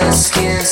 just skin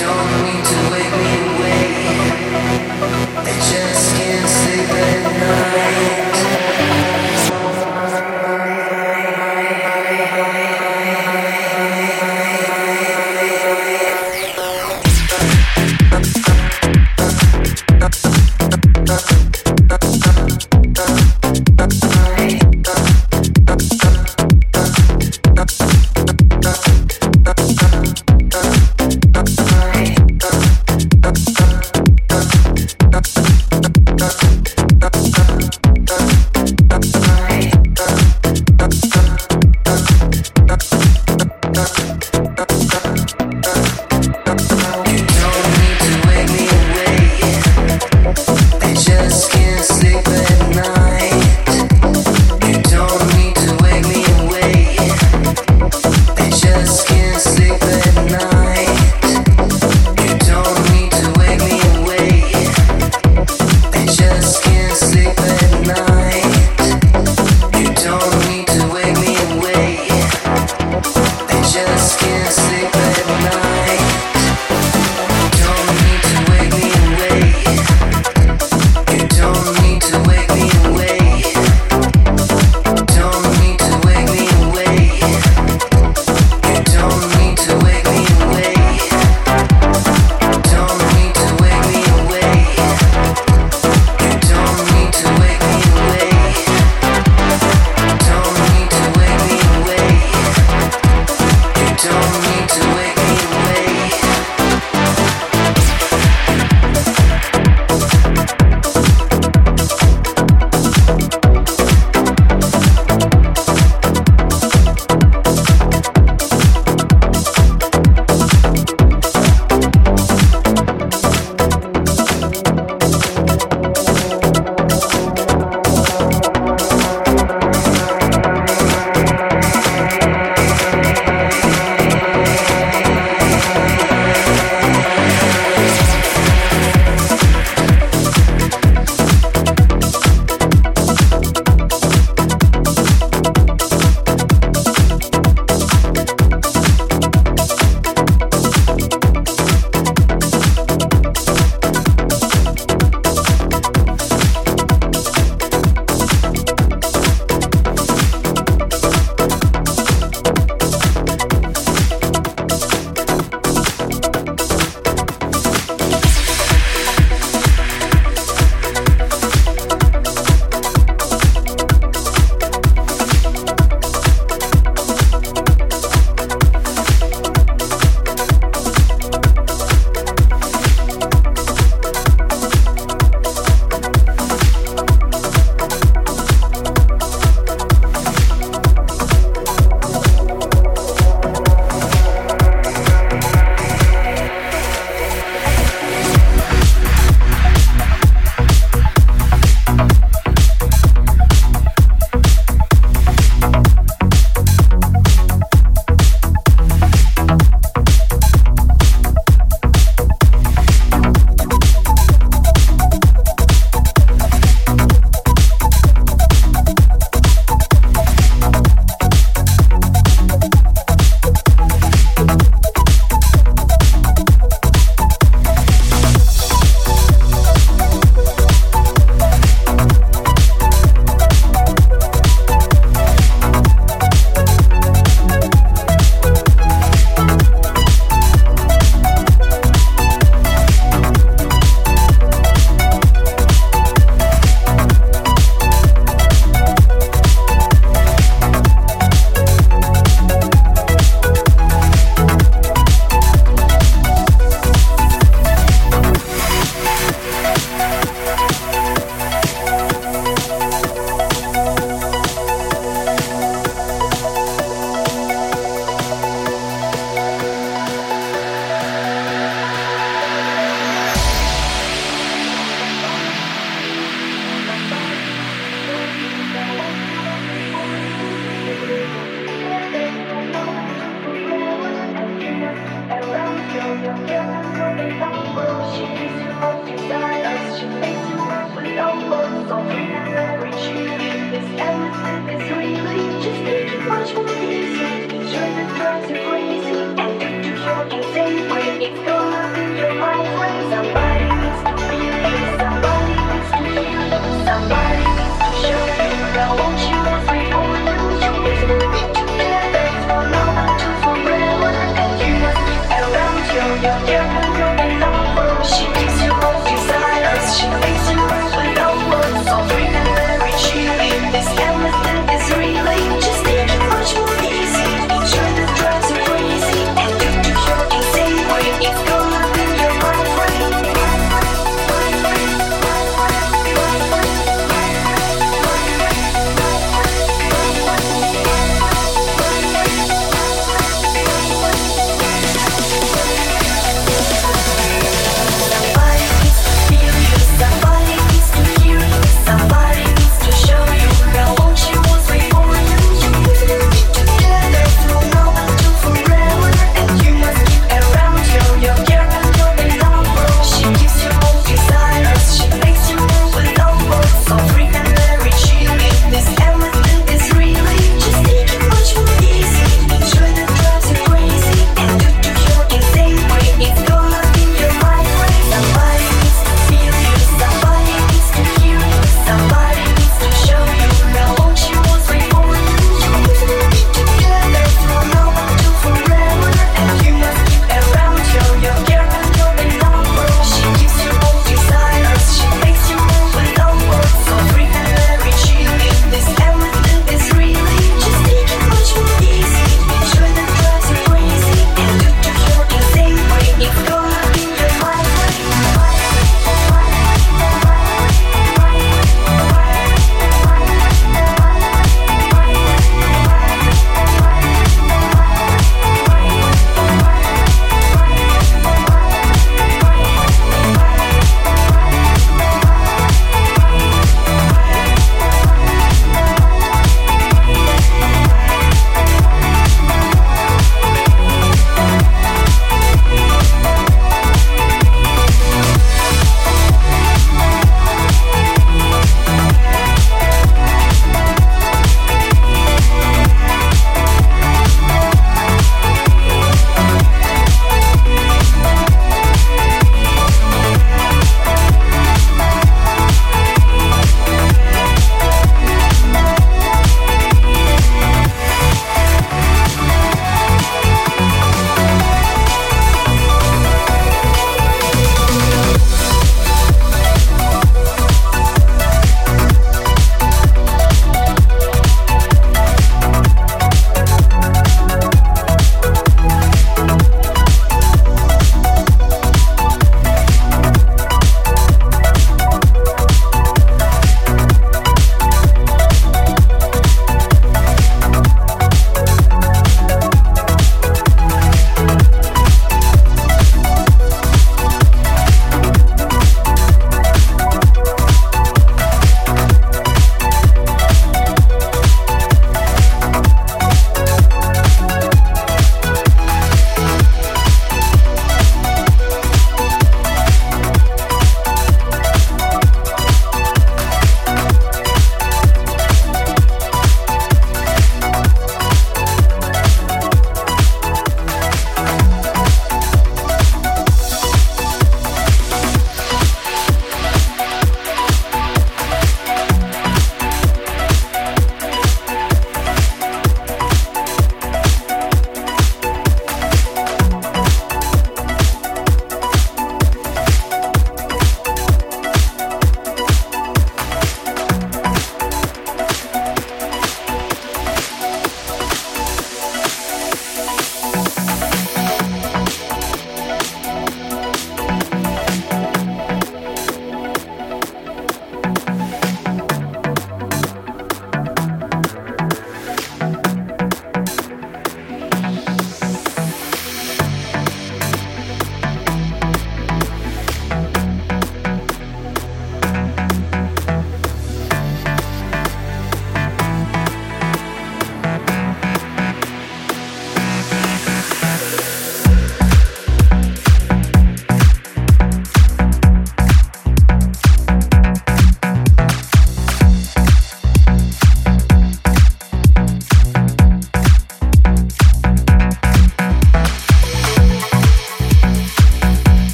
don't need to wake me